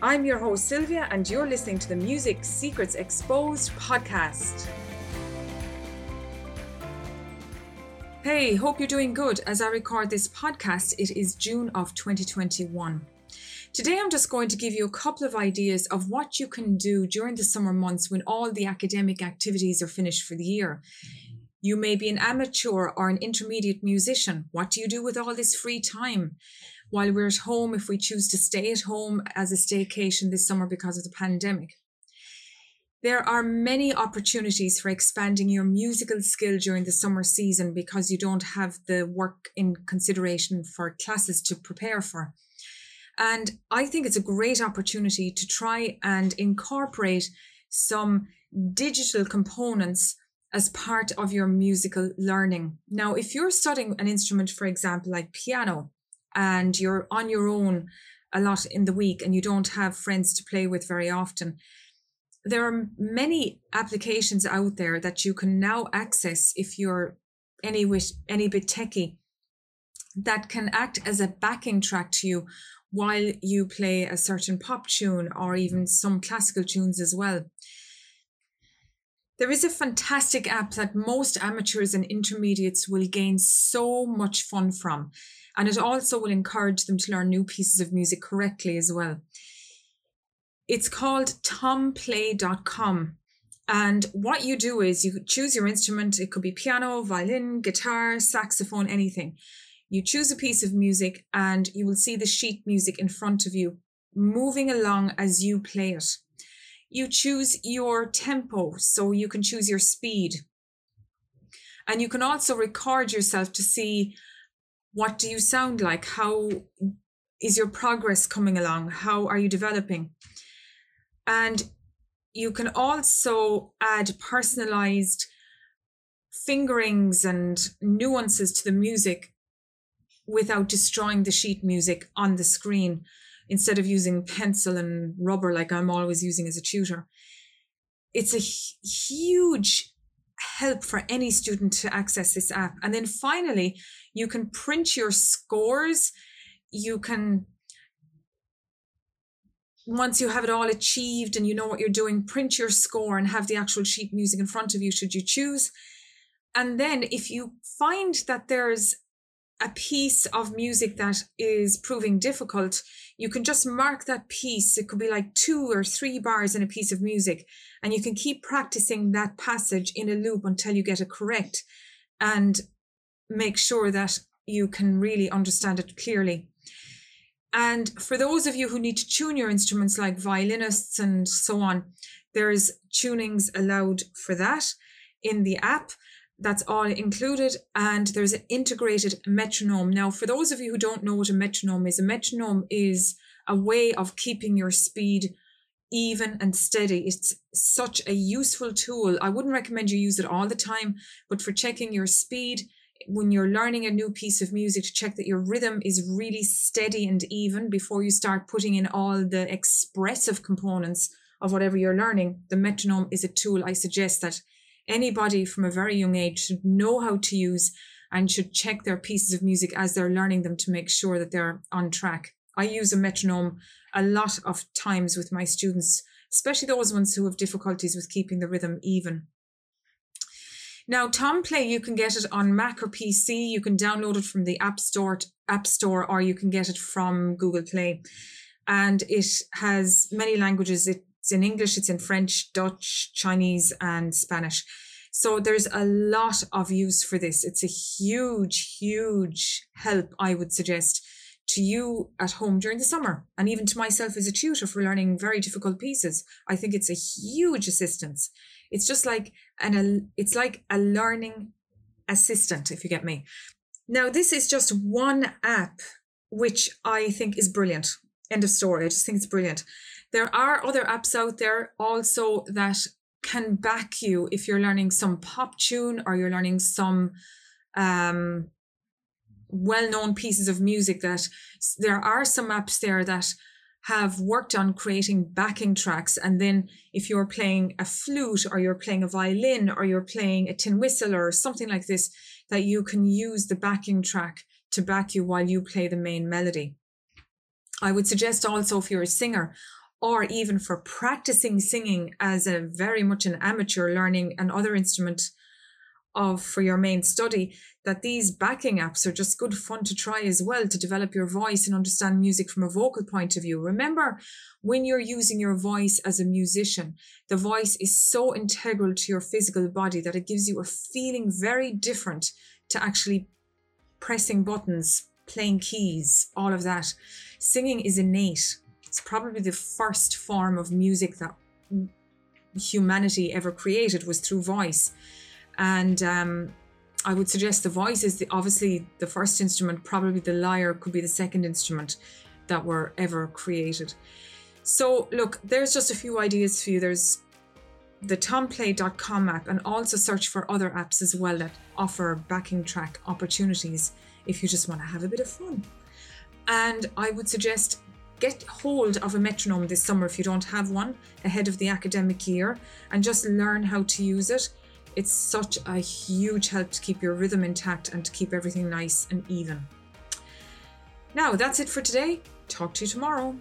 I'm your host, Sylvia, and you're listening to the Music Secrets Exposed podcast. Hey, hope you're doing good. As I record this podcast, it is June of 2021. Today, I'm just going to give you a couple of ideas of what you can do during the summer months when all the academic activities are finished for the year. You may be an amateur or an intermediate musician. What do you do with all this free time? While we're at home if we choose to stay at home as a staycation this summer because of the pandemic. There are many opportunities for expanding your musical skill during the summer season because you don't have the work in consideration for classes to prepare for. And I think it's a great opportunity to try and incorporate some digital components as part of your musical learning. Now, if you're studying an instrument, for example, like piano, and you're on your own a lot in the week and you don't have friends to play with very often, there are many applications out there that you can now access if you're any with any bit techie that can act as a backing track to you while you play a certain pop tune or even some classical tunes as well. There is a fantastic app that most amateurs and intermediates will gain so much fun from. And it also will encourage them to learn new pieces of music correctly as well. It's called tomplay.com. And what you do is you choose your instrument. It could be piano, violin, guitar, saxophone, anything. You choose a piece of music and you will see the sheet music in front of you moving along as you play it. You choose your tempo, so you can choose your speed. And you can also record yourself to see what do you sound like? How is your progress coming along? How are you developing? And you can also add personalized fingerings and nuances to the music without destroying the sheet music on the screen instead of using pencil and rubber like I'm always using as a tutor. It's a huge help for any student to access this app. And then finally, you can print your scores. You can, once you have it all achieved and you know what you're doing, print your score and have the actual sheet music in front of you, should you choose. And then if you find that there's a piece of music that is proving difficult, you can just mark that piece. It could be like two or three bars in a piece of music, and you can keep practicing that passage in a loop until you get it correct and make sure that you can really understand it clearly. And for those of you who need to tune your instruments like violinists and so on, there's tunings allowed for that in the app that's all included and there's an integrated metronome. Now for those of you who don't know what a metronome is a metronome is a way of keeping your speed even and steady. It's such a useful tool. I wouldn't recommend you use it all the time but for checking your speed when you're learning a new piece of music to check that your rhythm is really steady and even before you start putting in all the expressive components of whatever you're learning. The metronome is a tool. I suggest that anybody from a very young age should know how to use and should check their pieces of music as they're learning them to make sure that they're on track. I use a metronome a lot of times with my students, especially those ones who have difficulties with keeping the rhythm even. Now, Tomplay, you can get it on Mac or PC. You can download it from the App Store, App Store, or you can get it from Google Play. And it has many languages. It It's in English, it's in French, Dutch, Chinese, and Spanish. So there's a lot of use for this. It's a huge, huge help, I would suggest, to you at home during the summer, and even to myself as a tutor for learning very difficult pieces. I think it's a huge assistance. It's just like an it's like a learning assistant, if you get me. Now, this is just one app which I think is brilliant. End of story. I just think it's brilliant. There are other apps out there also that can back you if you're learning some pop tune or you're learning some um, well-known pieces of music that there are some apps there that have worked on creating backing tracks. And then if you're playing a flute or you're playing a violin or you're playing a tin whistle or something like this that you can use the backing track to back you while you play the main melody. I would suggest also if you're a singer or even for practicing singing as a very much an amateur learning another instrument of for your main study that these backing apps are just good fun to try as well to develop your voice and understand music from a vocal point of view. Remember when you're using your voice as a musician the voice is so integral to your physical body that it gives you a feeling very different to actually pressing buttons playing keys all of that. Singing is innate it's probably the first form of music that humanity ever created was through voice and um, I would suggest the voice is the, obviously the first instrument, probably the lyre could be the second instrument that were ever created. So, look, there's just a few ideas for you. There's the tomplay.com app, and also search for other apps as well that offer backing track opportunities if you just want to have a bit of fun. And I would suggest get hold of a metronome this summer if you don't have one ahead of the academic year and just learn how to use it. It's such a huge help to keep your rhythm intact and to keep everything nice and even. Now, that's it for today. Talk to you tomorrow.